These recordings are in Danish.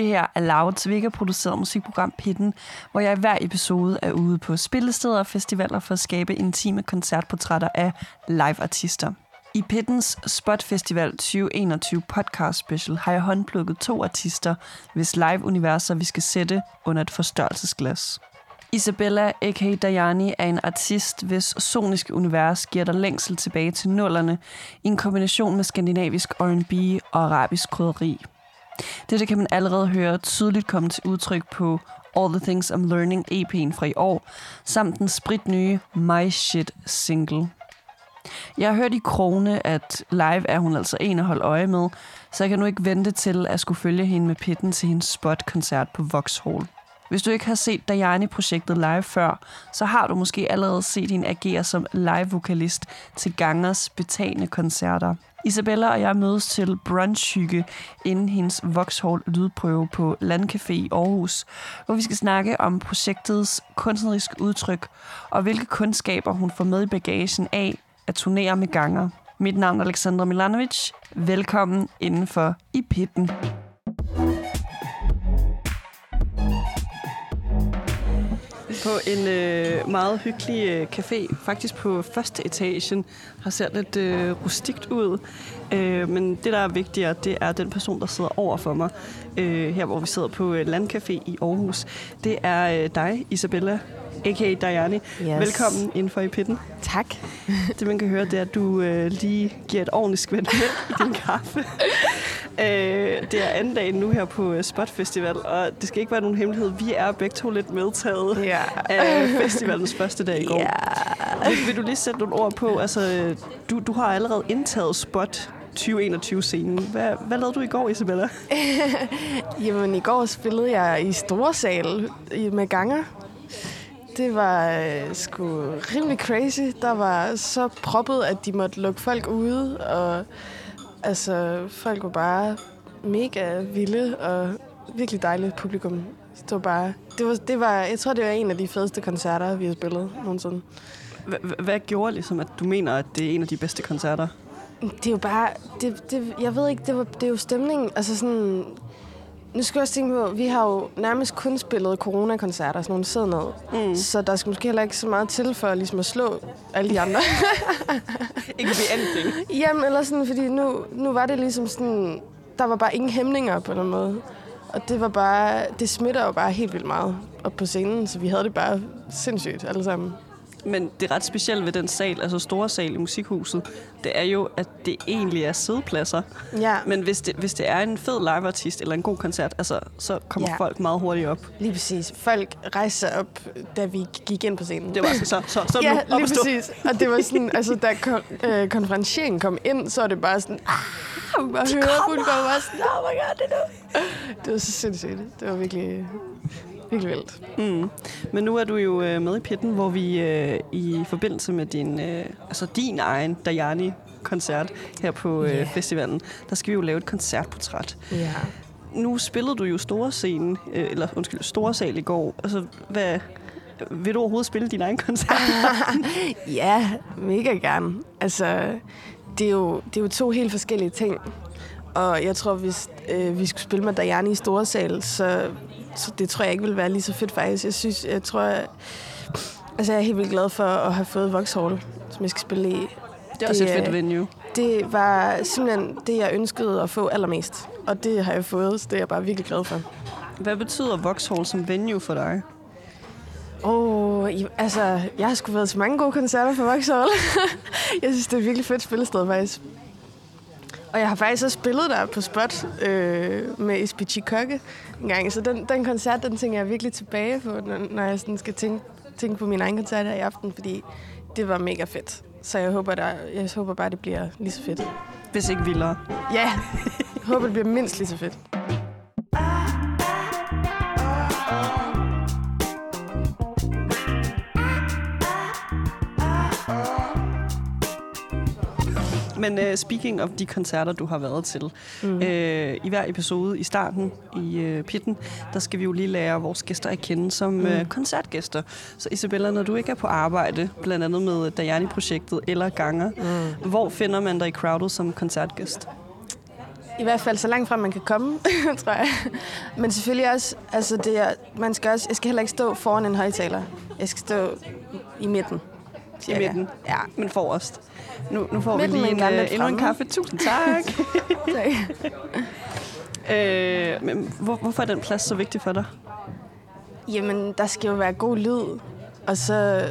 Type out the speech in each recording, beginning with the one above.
Det her er Louds produceret musikprogram Pitten, hvor jeg i hver episode er ude på spillesteder og festivaler for at skabe intime koncertportrætter af live-artister. I Pittens Spot Festival 2021 podcast special har jeg håndplukket to artister, hvis live-universer vi skal sætte under et forstørrelsesglas. Isabella a.k.a. Dayani er en artist, hvis soniske univers giver dig længsel tilbage til nullerne i en kombination med skandinavisk R&B og arabisk krydderi. Dette kan man allerede høre tydeligt komme til udtryk på All the Things I'm Learning EP'en fra i år, samt den spritnye My Shit single. Jeg har hørt i krone, at live er hun altså en at holde øje med, så jeg kan nu ikke vente til at skulle følge hende med pitten til hendes spot-koncert på Vauxhall. Hvis du ikke har set Dayani-projektet live før, så har du måske allerede set hende agere som live-vokalist til Gangers betagende koncerter. Isabella og jeg mødes til brunchhygge inden hendes Vauxhall lydprøve på Landcafé i Aarhus, hvor vi skal snakke om projektets kunstneriske udtryk og hvilke kundskaber hun får med i bagagen af at turnere med ganger. Mit navn er Alexandra Milanovic. Velkommen indenfor i pitten. På en øh, meget hyggelig øh, café, faktisk på første etagen, har set lidt øh, rustikt ud. Øh, men det, der er vigtigere, det er den person, der sidder over for mig, øh, her hvor vi sidder på øh, Landcafé i Aarhus. Det er øh, dig, Isabella a.k.a. Dayani. Yes. Velkommen indenfor i pitten. Tak. Det, man kan høre, det er, at du øh, lige giver et ordentligt med i din kaffe. Øh, det er anden dag nu her på uh, Spot Festival, og det skal ikke være nogen hemmelighed. Vi er begge to lidt medtaget ja. af festivalens første dag i går. Ja. Vil, vil du lige sætte nogle ord på? Altså, du, du har allerede indtaget Spot 2021-scenen. Hvad, hvad lavede du i går, Isabella? Jamen, i går spillede jeg i Storsal med ganger det var øh, sgu rimelig crazy. Der var så proppet, at de måtte lukke folk ude, og altså, folk var bare mega vilde og virkelig dejligt publikum. Det var bare, det var, det var, jeg tror, det var en af de fedeste koncerter, vi har spillet nogensinde. Hvad gjorde ligesom, at du mener, at det er en af de bedste koncerter? Det er jo bare, det, det, jeg ved ikke, det, var, det er jo stemningen, altså sådan, nu skal jeg også tænke på, vi har jo nærmest kun spillet coronakoncerter, sådan nogle sidder ned. Mm. Så der skal måske heller ikke så meget til for ligesom at slå alle de andre. ikke be anything. Jamen, eller sådan, fordi nu, nu var det ligesom sådan, der var bare ingen hæmninger på den måde. Og det var bare, det smitter jo bare helt vildt meget op på scenen, så vi havde det bare sindssygt alle sammen. Men det er ret specielt ved den sal, altså store sal i musikhuset, det er jo, at det egentlig er sædepladser. Ja. Men hvis det, hvis det er en fed liveartist eller en god koncert, altså, så kommer ja. folk meget hurtigt op. Lige præcis. Folk rejste sig op, da vi gik ind på scenen. Det var så, så, så, så ja, nu lige præcis. Og det var sådan, altså da kon- øh, konferencieringen kom ind, så var det bare sådan, ah, man hører publikum var sådan, oh my god, det er nu. Det var så sindssygt. Det var virkelig Virkelig vildt. Mm. Men nu er du jo øh, med i pitten, hvor vi øh, i forbindelse med din, øh, altså din egen Dayani-koncert her på øh, yeah. festivalen, der skal vi jo lave et koncertportræt. Ja. Yeah. Nu spillede du jo store scene, øh, eller undskyld, store sal i går. Altså, hvad, vil du overhovedet spille din egen koncert? ja, mega gerne. Altså, det er, jo, det er jo to helt forskellige ting. Og jeg tror, hvis øh, vi skulle spille med Dayani i store sal, så så det tror jeg ikke vil være lige så fedt faktisk. Jeg synes, jeg tror, jeg, altså jeg er helt vildt glad for at have fået Vauxhall, som jeg skal spille i. Det er også det, et fedt venue. Det var simpelthen det, jeg ønskede at få allermest. Og det har jeg fået, så det er jeg bare virkelig glad for. Hvad betyder Vauxhall som venue for dig? Åh, oh, altså, jeg har sgu været til mange gode koncerter for Vauxhall. jeg synes, det er et virkelig fedt spillested, faktisk. Og jeg har faktisk også spillet der på spot øh, med Espi Kokke en gang. Så den, den koncert, den tænker jeg virkelig tilbage på, når, når jeg sådan skal tænke, tænke på min egen koncert her i aften, fordi det var mega fedt. Så jeg håber, der, jeg håber bare, det bliver lige så fedt. Hvis ikke vildere. Ja, jeg håber, det bliver mindst lige så fedt. Men uh, speaking of de koncerter, du har været til. Mm. Uh, I hver episode i starten i uh, pitten, der skal vi jo lige lære vores gæster at kende som mm. uh, koncertgæster. Så Isabella, når du ikke er på arbejde, blandt andet med Dayani-projektet eller Ganger, mm. hvor finder man dig i crowdet som koncertgæst? I hvert fald så langt frem, man kan komme, tror jeg. Men selvfølgelig også, altså det er, man skal også, jeg skal heller ikke stå foran en højtaler. Jeg skal stå i midten. I midten, Ja. men forrest. Nu, nu får Midten vi lige en en, øh, endnu en kaffe. Tusind tak. Tak. øh, men hvor, hvorfor er den plads så vigtig for dig? Jamen, der skal jo være god lyd. Og så,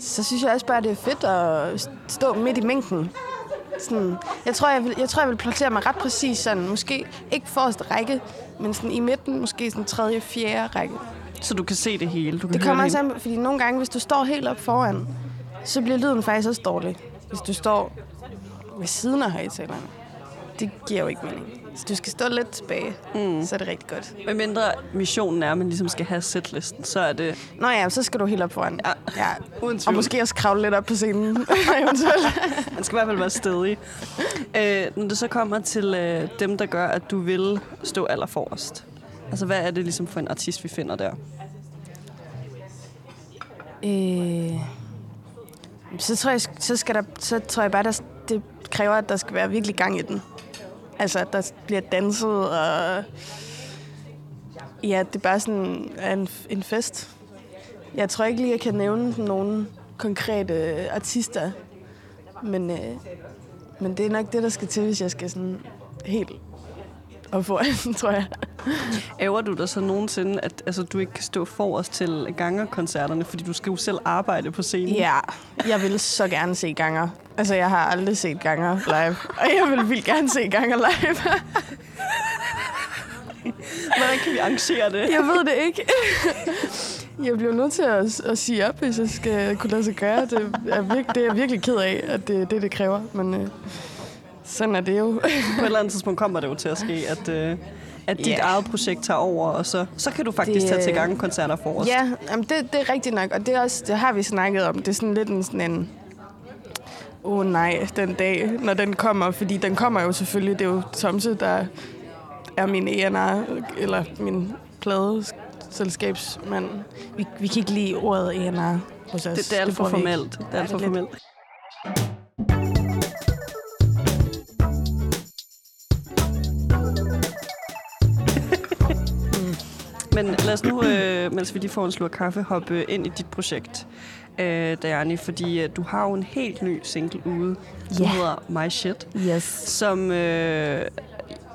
så synes jeg også bare, det er fedt at stå midt i mængden. Sådan, jeg, tror, jeg, vil, jeg tror, jeg vil placere mig ret præcis sådan. Måske ikke forreste række, men sådan i midten, måske sådan tredje, fjerde række. Så du kan se det hele. Du kan Det kommer også hele. an, fordi nogle gange, hvis du står helt op foran, så bliver lyden faktisk også dårlig. Hvis du står ved siden af højtalerne. Det giver jo ikke mening. Så du skal stå lidt tilbage, mm. så er det rigtig godt. Med mindre missionen er, at man ligesom skal have setlisten, så er det Nå ja, så skal du helt op foran. Ja. ja. uden Og tvivl. måske også kravle lidt op på scenen, eventuelt. Man skal i hvert fald være stedig. Øh, når det så kommer til øh, dem, der gør, at du vil stå allerforrest. Altså, hvad er det ligesom for en artist, vi finder der? Øh, så, tror jeg, så, skal der, så tror jeg bare, der, det kræver, at der skal være virkelig gang i den. Altså, at der bliver danset, og ja, det er bare sådan en, en fest. Jeg tror ikke lige, jeg kan nævne nogen konkrete artister, men, øh, men det er nok det, der skal til, hvis jeg skal sådan helt op foran, tror jeg. Æver du dig så nogensinde, at altså, du ikke kan stå forrest til gangerkoncerterne, fordi du skal jo selv arbejde på scenen? Ja, jeg vil så gerne se ganger. Altså, jeg har aldrig set ganger live. Og jeg vil vildt gerne se ganger live. Hvordan kan vi arrangere det? Jeg ved det ikke. Jeg bliver nødt til at, at sige op, hvis jeg skal kunne lade sig gøre. Det er, virke, det er jeg virkelig ked af, at det er det, det kræver. Men øh, sådan er det jo. På et eller andet tidspunkt kommer det jo til at ske, at, øh, at dit Ja. eget projekt tager over, og så, så kan du faktisk Det, tage til øh, gangekoncerter forrest. Ja, jamen det, det er rigtigt nok, og det, er også, det har vi snakket om. Det er sådan lidt en sådan en... Åh oh, nej, den dag, når den kommer. Fordi den kommer jo selvfølgelig. Det er jo Tomse, der er min ENR, eller min pladeselskabsmand. Vi, vi kan ikke lide ordet ENR hos os. Det, det er alt for formelt. Det er alt for formelt. Men lad os nu, øh, mens vi lige får en slur kaffe, hoppe ind i dit projekt, øh, Dajani, fordi øh, du har jo en helt ny single ude, som Ja. hedder My Shit, Yes. som... Øh,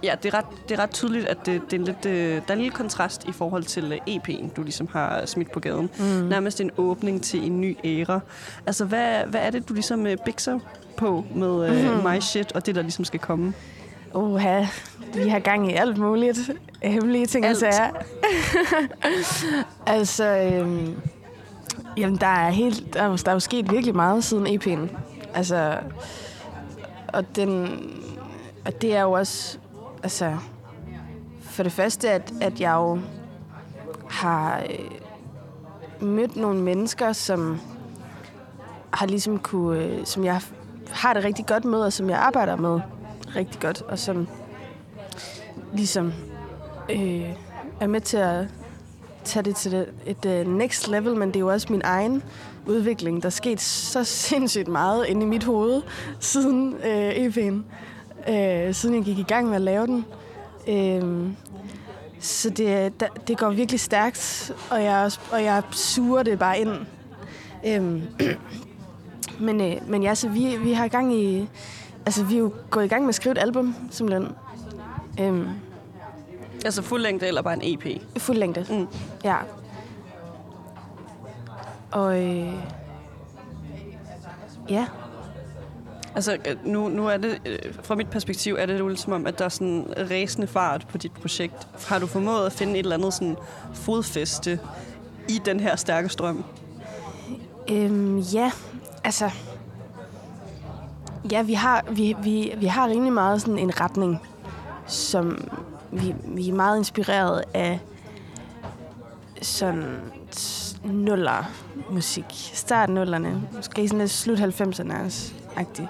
ja, det er, ret, det er ret tydeligt, at det, det er en lidt, øh, der er en lille kontrast i forhold til øh, EP'en, du ligesom har smidt på gaden. Mm. Nærmest en åbning til en ny æra. Altså, hvad, hvad er det, du ligesom øh, bikser på med øh, Mhm. My Shit, og det, der ligesom skal komme? Oha, vi har gang i alt muligt. Hemmelige ting og Alt. sager. altså, øhm, jamen, der er, helt, der, er, jo- der er jo sket virkelig meget siden EP'en. Altså, og, den, og det er jo også, altså, for det første, at, at jeg jo har øh, mødt nogle mennesker, som har ligesom kunne, øh, som jeg har det rigtig godt med, og som jeg arbejder med rigtig godt, og som ligesom øh, er med til at tage det til et uh, next level, men det er jo også min egen udvikling. Der er sket så sindssygt meget inde i mit hoved siden øh, EP'en, øh, siden jeg gik i gang med at lave den. Øh, så det, der, det går virkelig stærkt, og jeg, og jeg suger det bare ind. Øh, men, øh, men ja, så vi, vi har gang i... Altså, vi er jo gået i gang med at skrive et album, simpelthen. Øhm, Altså fuld længde eller bare en EP? fuld længde. Mm. Ja. Og øh, ja, Altså, øh, nu, nu er det, øh, fra mit perspektiv, er det jo som om, at der er sådan en ræsende fart på dit projekt. Har du formået at finde et eller andet sådan fodfæste i den her stærke strøm? øhm, ja, altså... Ja, vi har, vi, vi, vi har rimelig meget sådan en retning, som vi, vi er meget inspireret af sådan s- nuller musik. Start nullerne, måske sådan lidt slut 90'erne også, agtigt.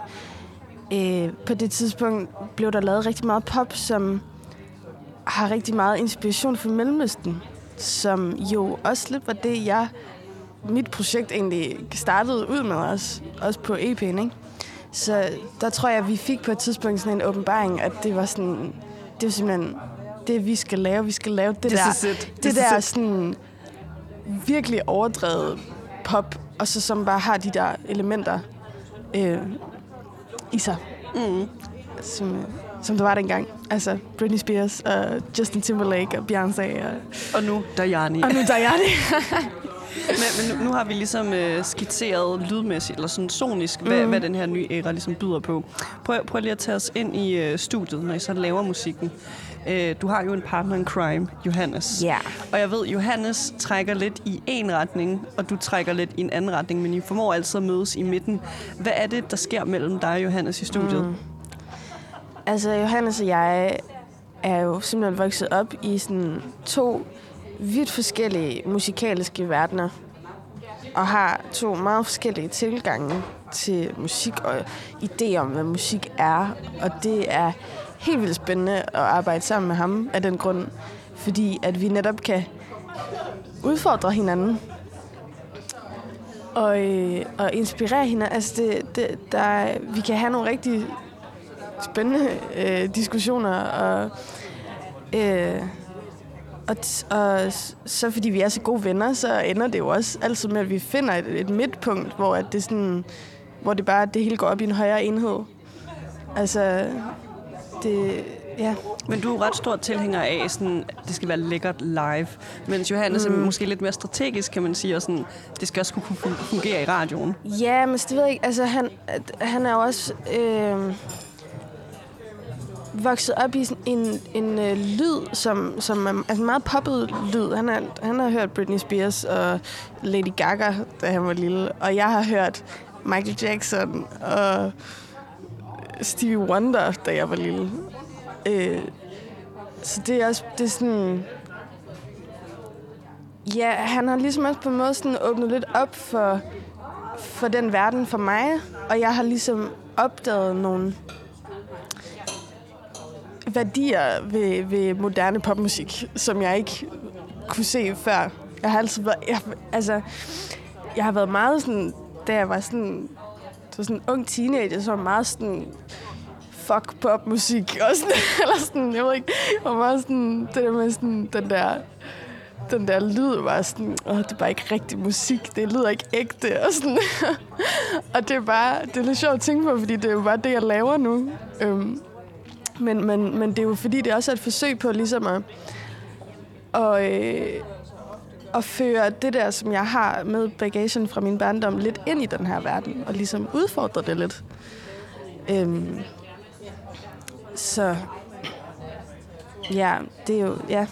Øh, på det tidspunkt blev der lavet rigtig meget pop, som har rigtig meget inspiration fra Mellemøsten, som jo også lidt var det, jeg mit projekt egentlig startede ud med os, også på EP'en, ikke? Så der tror jeg, at vi fik på et tidspunkt sådan en åbenbaring, at det var sådan, det var simpelthen det, vi skal lave. Vi skal lave det This der, det This is der sådan virkelig overdrevet pop, og så som bare har de der elementer øh, i sig, Mm. som, øh, som der var dengang. Altså Britney Spears og Justin Timberlake og Beyoncé og, Og nu Dajani. og nu Diana. Men, men nu, nu har vi ligesom øh, skitseret lydmæssigt, eller sådan sonisk, hvad, Mm. hvad den her nye æra ligesom byder på. Prøv, prøv lige at tage os ind i øh, studiet, når I så laver musikken. Øh, du har jo en partner in crime, Johannes. Ja. Og jeg ved, Johannes trækker lidt i en retning, og du trækker lidt i en anden retning, men I formår altid at mødes i midten. Hvad er det, der sker mellem dig og Johannes i studiet? Mm. Altså, Johannes og jeg er jo simpelthen vokset op i sådan to vidt forskellige musikalske verdener. Og har to meget forskellige tilgange til musik og idéer om, hvad musik er. Og det er helt vildt spændende at arbejde sammen med ham af den grund. Fordi at vi netop kan udfordre hinanden. Og, øh, og inspirere hinanden. Altså, det, det, der, vi kan have nogle rigtig spændende øh, diskussioner, og, øh, og, og så fordi vi er så gode venner, så ender det jo også altid med, at vi finder et, et midtpunkt, hvor at det sådan, hvor det bare det hele går op i en højere enhed. Altså, det, ja. Men du er ret stor tilhænger af, sådan, at det skal være lækkert live. Mens Johannes mm. er måske lidt mere strategisk, kan man sige, og sådan, det skal også kunne fun- fungere i radioen. Ja, men det ved jeg ikke. Altså, han, han er jo også øh, vokset op i sådan en, en øh, lyd, som, som er altså meget poppet lyd. Han, er, han har hørt Britney Spears og Lady Gaga, da han var lille. Og jeg har hørt Michael Jackson og Stevie Wonder, da jeg var lille. Øh, så det er også det er sådan... Ja, han har ligesom også på en måde sådan åbnet lidt op for, for den verden for mig, og jeg har ligesom opdaget nogle værdier ved, ved moderne popmusik, som jeg ikke kunne se før. Jeg har altid været, jeg, altså, jeg har været meget sådan, da jeg var sådan, så sådan en ung teenager, så var meget sådan, fuck popmusik, og sådan, eller sådan, jeg ved ikke, jeg var meget sådan, det der med sådan, den der, den der lyd var sådan, åh, det er bare ikke rigtig musik, det lyder ikke ægte, og sådan. og det er bare, det er lidt sjovt at tænke på, fordi det er jo bare det, jeg laver nu. Øhm, men, men, men det er jo fordi, det også er et forsøg på ligesom at, og, øh, at føre det der, som jeg har med bagagen fra min barndom, lidt ind i den her verden, og ligesom udfordre det lidt. Øhm, så ja, det er jo, ja,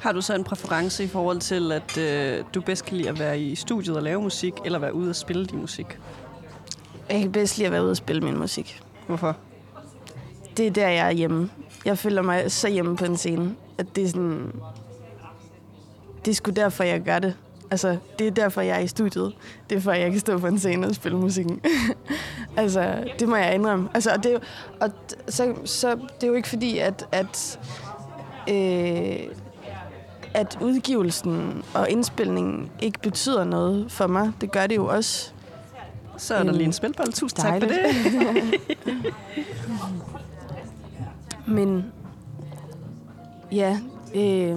Har du så en præference i forhold til, at øh, du bedst kan lide at være i studiet og lave musik, eller være ude og spille din musik? jeg kan bedst lide at være ude og spille min musik. Hvorfor? Det er der, jeg er hjemme. Jeg føler mig så hjemme på en scene, at det er sådan... Det er sgu derfor, jeg gør det. Altså, det er derfor, jeg er i studiet. Det er for, at jeg kan stå på en scene og spille musikken. altså, det må jeg indrømme. Altså, og det og så, så, det er jo ikke fordi, at, at, øh, at udgivelsen og indspilningen ikke betyder noget for mig. Det gør det jo også. Så er der lige en spilbold. Tusind tak for det. Men ja, øh,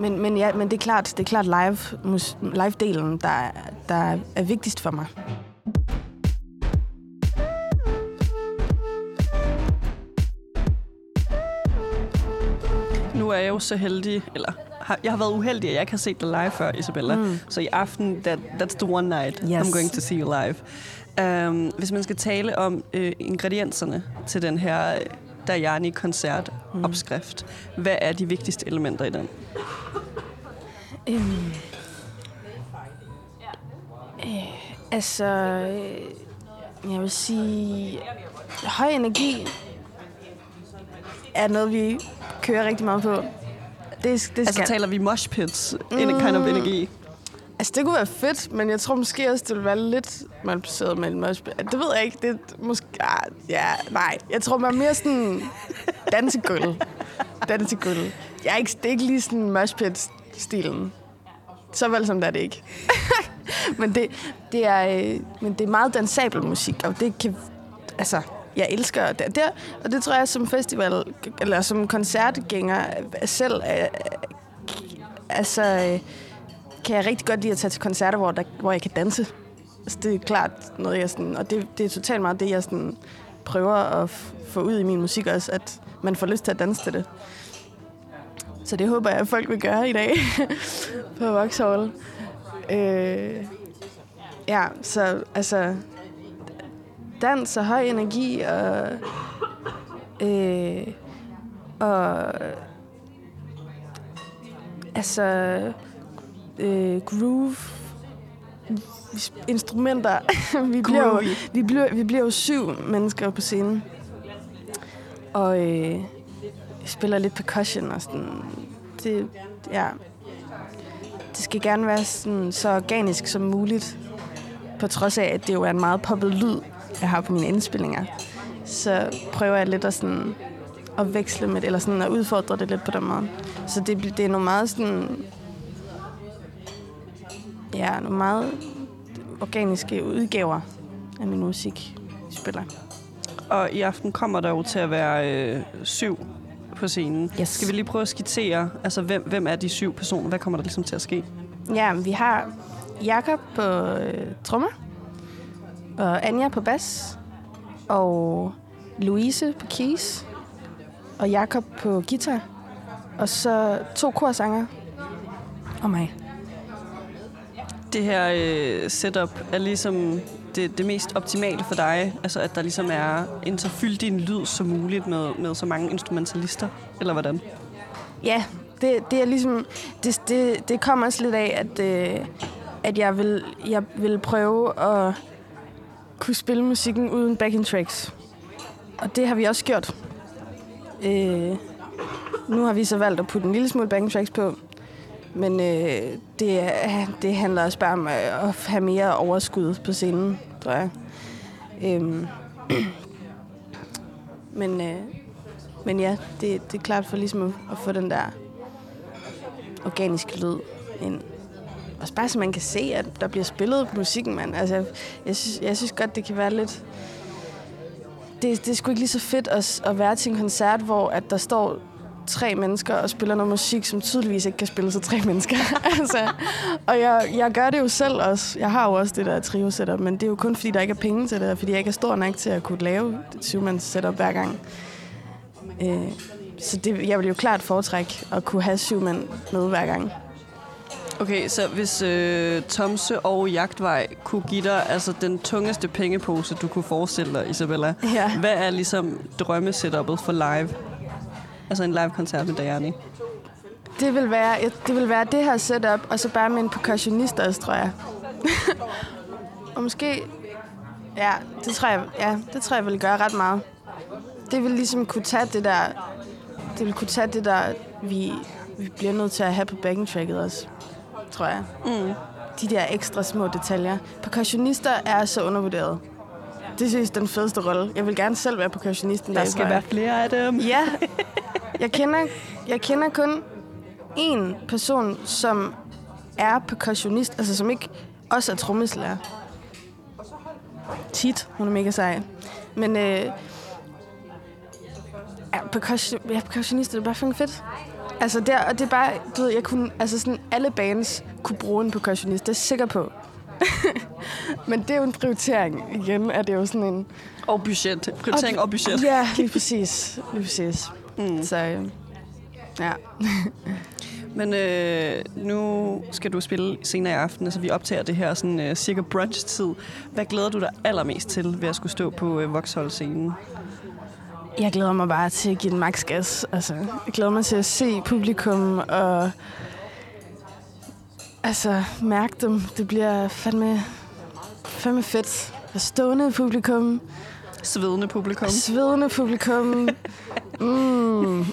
men, men, ja, men det er klart, det er klart live, live-delen, der, er- der er vigtigst for mig. Nu er jeg jo så heldig, eller har, jeg har været uheldig, at jeg ikke har set dig live før, Isabella. Mm. Så i aften, that, that's the one night Yes. I'm going to see you live. Um, hvis man skal tale om øh, ingredienserne til den her øh, Dajani-koncert-opskrift, mm. hvad er de vigtigste elementer i den? Øhm, øh, altså, øh, jeg vil sige, høj energi er noget, vi kører rigtig meget på. Det, det skal. Altså taler vi mosh pits, mm. en kind of energi? Altså, det kunne være fedt, men jeg tror måske også, det ville være lidt malplaceret med en moshpit. Det ved jeg ikke. Det er måske... Ah, ja, nej. Jeg tror, man er mere sådan dansegulv. dansegulv. Jeg er ikke, det er ikke lige sådan moshpit-stilen. Så vel som det er det ikke. men, det, det er, øh, men det er meget dansabel musik, og det kan... Altså, jeg elsker det. det og det tror jeg som festival, eller som koncertgænger selv, er, altså, øh, kan jeg rigtig godt lide at tage til koncerter, hvor, der, hvor jeg kan danse. Altså, det er klart noget, jeg sådan... Og det, det er totalt meget det, jeg sådan prøver at få ud i min musik også, at man får lyst til at danse til det. Så det håber jeg, at folk vil gøre i dag på Vauxhall. Øh, ja, så altså dans og høj energi og, øh, og altså øh, groove instrumenter. vi, bliver jo, vi, bliver, vi bliver jo syv mennesker på scenen. Og øh, spiller lidt percussion og sådan. Det, ja. det skal gerne være sådan, så organisk som muligt. På trods af, at det jo er en meget poppet lyd, jeg har på mine indspillinger. Så prøver jeg lidt at, sådan, at veksle med det, eller sådan at udfordre det lidt på den måde. Så det, det er nogle meget sådan... Ja, nogle meget organiske udgaver af min musik, spiller. Og i aften kommer der jo til at være øh, syv på scenen. Yes. Skal vi lige prøve at skitsere, altså hvem, hvem er de syv personer? Hvad kommer der ligesom til at ske? Ja, vi har Jakob på øh, trommer, og Anja på bas, og Louise på keys, og Jakob på guitar, og så to korsanger og mig. Det her øh, setup er ligesom det, det mest optimale for dig? Altså, at der ligesom er en så fyldig en lyd som muligt med, med så mange instrumentalister? Eller hvordan? Ja, det, det er ligesom... Det, det, det kommer også lidt af, at, øh, at jeg, vil, jeg vil prøve at kunne spille musikken uden backing tracks. Og det har vi også gjort. Øh, nu har vi så valgt at putte en lille smule backing tracks på. Men øh, det, det handler også bare om at have mere overskud på scenen tror jeg. Øhm. men, øh, men ja, det, det er klart for ligesom at, at få den der organiske lyd ind. Og bare så man kan se, at der bliver spillet musikken, mand. Altså, jeg synes, jeg synes godt, det kan være lidt... Det, det er sgu ikke lige så fedt at, at være til en koncert, hvor at der står tre mennesker og spiller noget musik, som tydeligvis ikke kan spille sig tre mennesker. altså, og jeg, jeg gør det jo selv også. Jeg har jo også det der trio setup, men det er jo kun fordi, der ikke er penge til det, og fordi jeg ikke er stor nok til at kunne lave et syvmands setup hver gang. Øh, så det, jeg vil jo klart foretrække at kunne have syv mand med hver gang. Okay, så hvis øh, Tomse og Jagtvej kunne give dig altså, den tungeste pengepose, du kunne forestille dig, Isabella, ja. hvad er ligesom drømmesetupet for live? Altså en live-koncert med Dayani. Det vil, være, det vil være det her setup, og så bare med en percussionist også, tror jeg. og måske... Ja, det tror jeg, ja, det tror jeg vil gøre ret meget. Det vil ligesom kunne tage det der... Det vil kunne tage det der, vi, vi bliver nødt til at have på backing tracket også, tror jeg. Mm. De der ekstra små detaljer. Percussionister er så undervurderet. Det synes jeg den fedeste rolle. Jeg vil gerne selv være percussionisten. Der skal være flere af dem. Ja. Jeg kender, jeg kender kun en person, som er percussionist, altså som ikke også er trommeslager. Tit, hun er mega sej. Men øh, ja, percussion, ja, percussionist, det er bare fucking fedt. Altså, der, og det er bare, du ved, jeg kunne, altså sådan, alle bands kunne bruge en percussionist, det er jeg sikker på. Men det er jo en prioritering. Igen er det jo sådan en... Og budget. Prioritering og, og budget. Ja, lige præcis. Lige præcis. Mm. Så øh, ja. Men øh, nu skal du spille senere i aften, altså vi optager det her sådan øh, cirka brunch-tid. Hvad glæder du dig allermest til ved at skulle stå på øh, Vauxhall-scenen? Jeg glæder mig bare til at give den max gas. Altså, jeg glæder mig til at se publikum og altså, mærke dem. Det bliver fandme, fandme fedt. Stående publikum. Svedende publikum. Svedende publikum. Mm.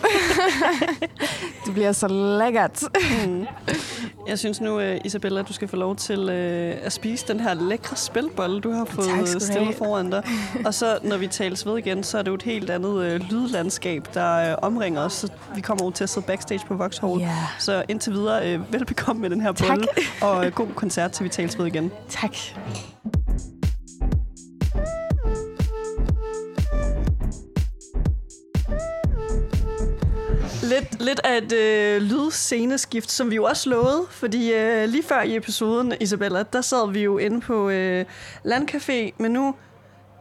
det bliver så lækkert. Mm. Jeg synes nu, uh, Isabella, du skal få lov til uh, at spise den her lækre spilbolle, du har fået stillet foran dig. Og så, når vi tales ved igen, så er det jo et helt andet uh, lydlandskab, der uh, omringer os. Så vi kommer over til at sidde backstage på Vauxhall. Yeah. Så indtil videre, uh, velbekomme med den her bolle. Og uh, god koncert, til vi tales ved igen. Tak. Lidt, lidt af et øh, lydsceneskift, som vi jo også lovede, fordi øh, lige før i episoden, Isabella, der sad vi jo inde på øh, Landcafé, men nu,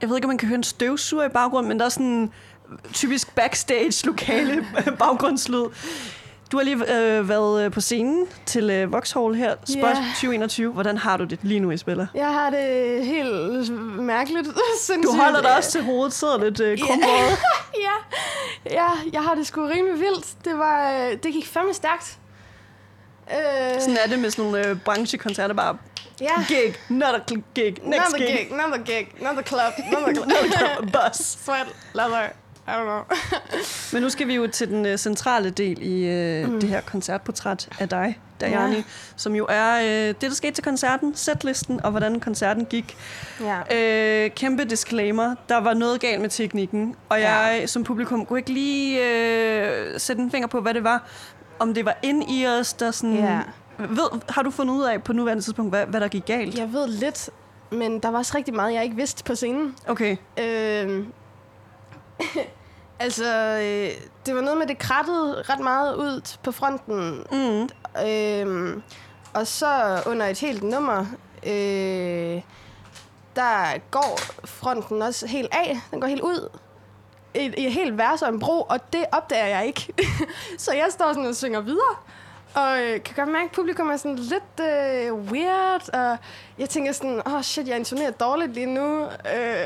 jeg ved ikke, om man kan høre en støvsuger i baggrunden, men der er sådan typisk backstage lokale baggrundslyd. Du har lige øh, været øh, på scenen til øh, Vauxhall her, Spot yeah. 2021. Hvordan har du det lige nu, Isabella? Jeg har det helt mærkeligt. Sindssygt. Du holder dig også til hovedet, sidder lidt øh, krumbåret. ja. ja, jeg har det sgu rimelig vildt. Det, var, øh, det gik fandme stærkt. Øh... Sådan er det med sådan nogle øh, branchekoncerter, bare Ja. Gig, not a gig, next not gig. gig. Not a gig, not a club, not a club. not a club, bus. Sweat, leather. I don't know. Men nu skal vi jo til den uh, centrale del i uh, mm. det her koncertportræt af dig, Dajani, ja. som jo er uh, det, der skete til koncerten, setlisten og hvordan koncerten gik. Ja. Uh, kæmpe disclaimer, der var noget galt med teknikken, og jeg ja. som publikum kunne ikke lige uh, sætte en finger på, hvad det var. Om det var ind i os, der sådan... Ja. Ved, har du fundet ud af på nuværende tidspunkt, hvad, hvad der gik galt? Jeg ved lidt, men der var også rigtig meget, jeg ikke vidste på scenen. Okay. Øh, altså, øh, det var noget med, det krattede ret meget ud på fronten. Mm. Øh, og så under et helt nummer, øh, der går fronten også helt af. Den går helt ud i, i helt vers og en bro, og det opdager jeg ikke. så jeg står sådan og synger videre. Og øh, kan godt mærke, at publikum er sådan lidt øh, weird, og jeg tænker sådan, åh oh, shit, jeg intonerer dårligt lige nu. Øh,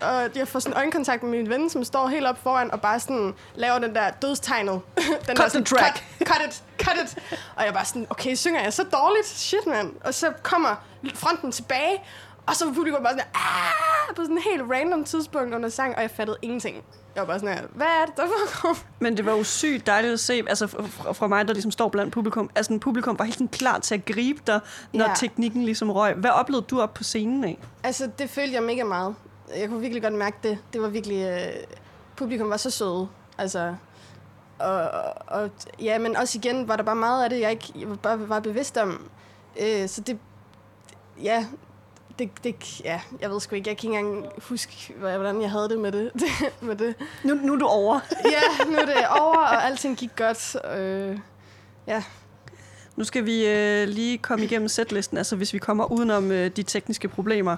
og jeg får sådan øjenkontakt med min ven, som står helt op foran og bare sådan laver den der dødstegnet. den cut the track. Cut, cut it, cut it. Og jeg bare sådan, okay, synger jeg så dårligt? Shit, mand. Og så kommer fronten tilbage, og så var publikum bare sådan, Aah! på sådan en helt random tidspunkt under sang, og jeg fattede ingenting. Jeg var bare sådan her, hvad er det, der foregår? Men det var jo sygt dejligt at se, altså fra, fra mig, der ligesom står blandt publikum, altså publikum var helt sådan klar til at gribe dig, når ja. teknikken ligesom røg. Hvad oplevede du op på scenen af? Altså, det følte jeg mega meget. Jeg kunne virkelig godt mærke det. Det var virkelig... Øh, publikum var så søde. Altså, og, og, ja, men også igen var der bare meget af det, jeg ikke jeg bare var bevidst om. Øh, så det, ja, det, det, ja, jeg ved sgu ikke, jeg kan ikke engang huske, hvordan jeg havde det med det. med det. Nu, nu er du over. ja, nu er det over, og alting gik godt. Øh, ja. Nu skal vi øh, lige komme igennem setlisten, altså hvis vi kommer udenom øh, de tekniske problemer.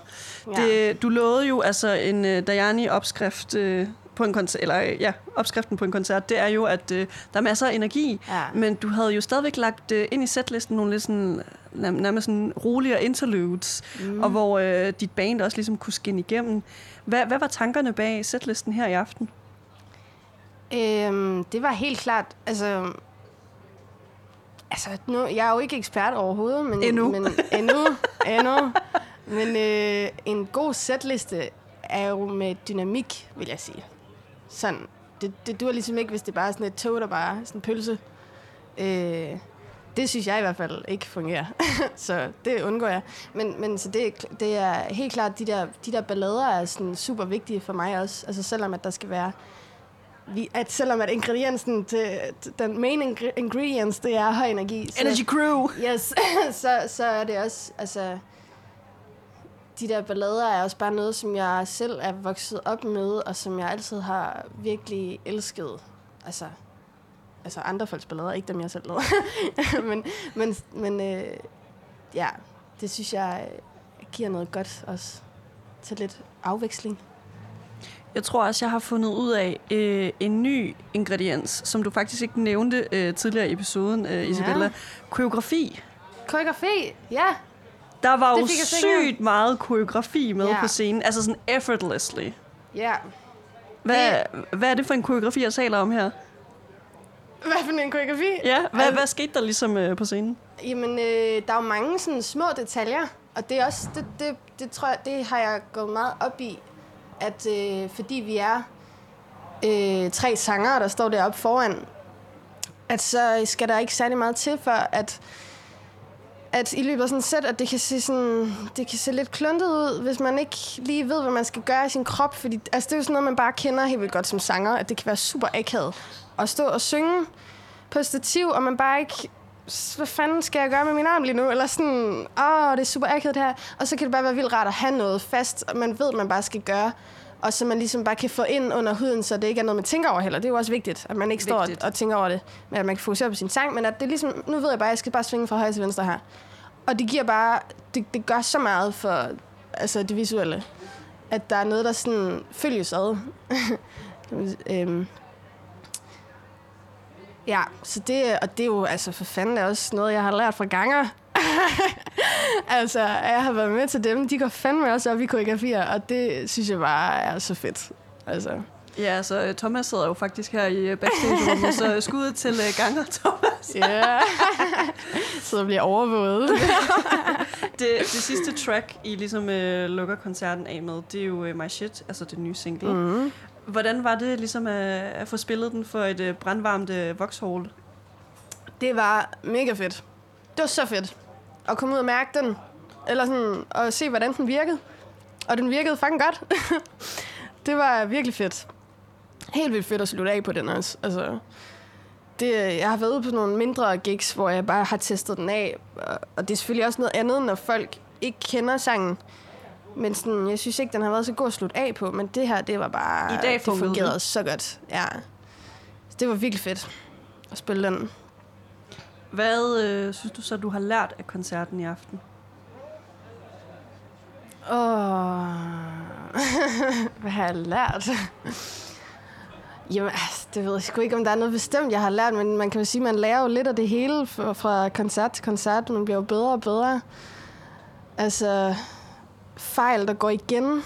Ja. Det, du lovede jo altså en øh, Dajani-opskrift øh, på en koncert, eller ja, opskriften på en koncert, det er jo, at øh, der er masser af energi, ja. men du havde jo stadigvæk lagt øh, ind i setlisten nogle lidt sådan, nærmest sådan roligere interludes, mm. og hvor øh, dit band også ligesom kunne skinne igennem. Hvad, hvad var tankerne bag setlisten her i aften? Øhm, det var helt klart, altså Altså, nu, jeg er jo ikke ekspert overhovedet, men... Endnu. Men, endnu, endnu. Men øh, en god setliste er jo med dynamik, vil jeg sige. Sådan. Det, det dur ligesom ikke, hvis det bare er sådan et tog, der bare er sådan en pølse. Øh, det synes jeg i hvert fald ikke fungerer. så det undgår jeg. Men, men så det, det er helt klart, de der, de der ballader er sådan super vigtige for mig også. Altså selvom at der skal være vi, at selvom at ingrediensen til, den main ingredients, det er høj energi. Så, Energy Crew! Yes, så, så er det også, altså, de der ballader er også bare noget, som jeg selv er vokset op med, og som jeg altid har virkelig elsket. Altså, altså andre folks ballader, ikke dem jeg selv lavede. men men, men øh, ja, det synes jeg giver noget godt også til lidt afveksling. Jeg tror også, jeg har fundet ud af øh, en ny ingrediens, som du faktisk ikke nævnte øh, tidligere i episoden, øh, Isabella. Ja. Koreografi. Koreografi, ja. Der var jo sygt meget koreografi med ja. på scenen. Altså sådan effortlessly. Ja. Hvad, det... hvad er det for en koreografi, jeg taler om her? Hvad for en koreografi? Ja, hvad, altså, hvad skete der ligesom øh, på scenen? Jamen, øh, der er jo mange sådan små detaljer. Og det er også, det, det, det tror jeg, det har jeg gået meget op i at øh, fordi vi er øh, tre sanger, der står deroppe foran, at så skal der ikke særlig meget til, for at, at i løbet af sådan et sæt, at det kan, se sådan, det kan se lidt kluntet ud, hvis man ikke lige ved, hvad man skal gøre i sin krop. Fordi altså, det er jo sådan noget, man bare kender helt vildt godt som sanger, at det kan være super akavet at stå og synge på et stativ, og man bare ikke hvad fanden skal jeg gøre med min arm lige nu? Eller sådan, åh, det er super akavet det her. Og så kan det bare være vildt rart at have noget fast, og man ved, man bare skal gøre. Og så man ligesom bare kan få ind under huden, så det ikke er noget, man tænker over heller. Det er jo også vigtigt, at man ikke står og, og tænker over det. Men at man kan fokusere på sin sang, men at det ligesom, nu ved jeg bare, at jeg skal bare svinge fra højre til venstre her. Og det giver bare, det, det gør så meget for altså det visuelle, at der er noget, der sådan følges ad. øhm, Ja, så det, og det er jo altså for fanden er også noget, jeg har lært fra ganger. altså, jeg har været med til dem. De går fandme også op i koreografier, og det synes jeg bare er så fedt. Altså. Ja, så Thomas sidder jo faktisk her i øh, backstage-rummet, så skuddet til uh, ganger, Thomas. Ja, yeah. så bliver overvåget. det, det sidste track, I ligesom uh, lukker koncerten af med, det er jo uh, My Shit, altså det nye single. Mm. Hvordan var det ligesom at, at få spillet den for et uh, brandvarmt uh, Vauxhall? Det var mega fedt. Det var så fedt at komme ud og mærke den. Eller sådan, og se, hvordan den virkede. Og den virkede fucking godt. det var virkelig fedt. Helt vildt fedt at slutte af på den også. Altså, det, jeg har været ude på nogle mindre gigs, hvor jeg bare har testet den af. Og det er selvfølgelig også noget andet, når folk ikke kender sangen. Men sådan, jeg synes ikke, den har været så god at slutte af på, men det her, det var bare... I dag det fungerede så godt. Ja. Så det var virkelig fedt at spille den. Hvad øh, synes du så, du har lært af koncerten i aften? Åh, oh. hvad har jeg lært? Jamen, altså, det ved jeg sgu ikke, om der er noget bestemt, jeg har lært, men man kan jo sige, at man lærer jo lidt af det hele fra koncert til koncert. Man bliver jo bedre og bedre. Altså, fejl, der går igen.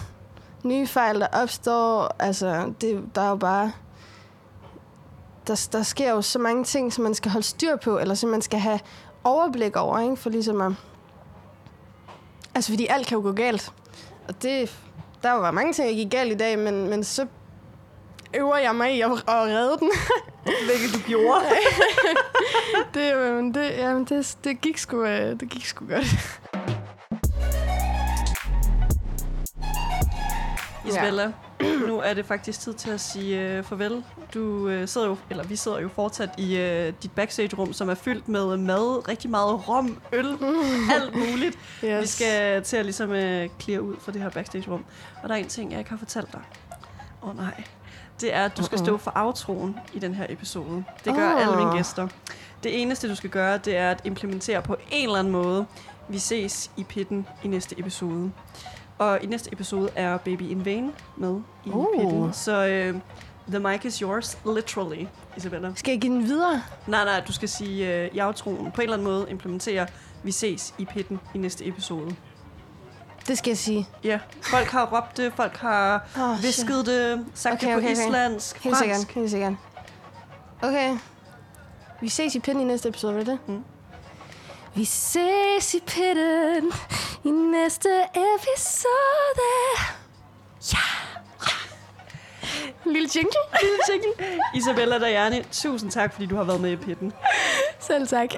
Nye fejl, der opstår. Altså, det, der er jo bare... Der, der sker jo så mange ting, som man skal holde styr på, eller som man skal have overblik over, ikke? For ligesom at... Altså, fordi alt kan jo gå galt. Og det... Der var mange ting, der gik galt i dag, men, men så øver jeg mig i at, at redde den. Hvilket du gjorde. det, men det, jamen, det, det, gik sgu, øh, det gik sgu godt. Isabella, ja. Nu er det faktisk tid til at sige uh, farvel. Du uh, sidder jo, eller vi sidder jo fortsat i uh, dit backstage-rum, som er fyldt med mad, rigtig meget rom, øl, alt muligt. Yes. Vi skal til at ligesom uh, clear ud for det her backstage-rum. Og der er en ting, jeg ikke har fortalt dig. Åh oh, nej. Det er, at du skal stå for outroen i den her episode. Det gør oh. alle mine gæster. Det eneste, du skal gøre, det er at implementere på en eller anden måde. Vi ses i pitten i næste episode. Og i næste episode er Baby in Vain med i uh. pitten. Så uh, the mic is yours, literally, Isabella. Skal jeg give den videre? Nej, nej, du skal sige uh, i outroen på en eller anden måde implementere, vi ses i pitten i næste episode. Det skal jeg sige. Ja, folk har råbt det, folk har oh, visket det, sagt okay, det på okay, islandsk, okay. Helt sikkert, helt sikkert. Okay. Vi ses i pitten i næste episode, er det mm. Vi ses i pitten i næste episode. Ja. ja. Lille jingle. Lille jingle. Isabella Dajani, tusind tak, fordi du har været med i pitten. Selv tak.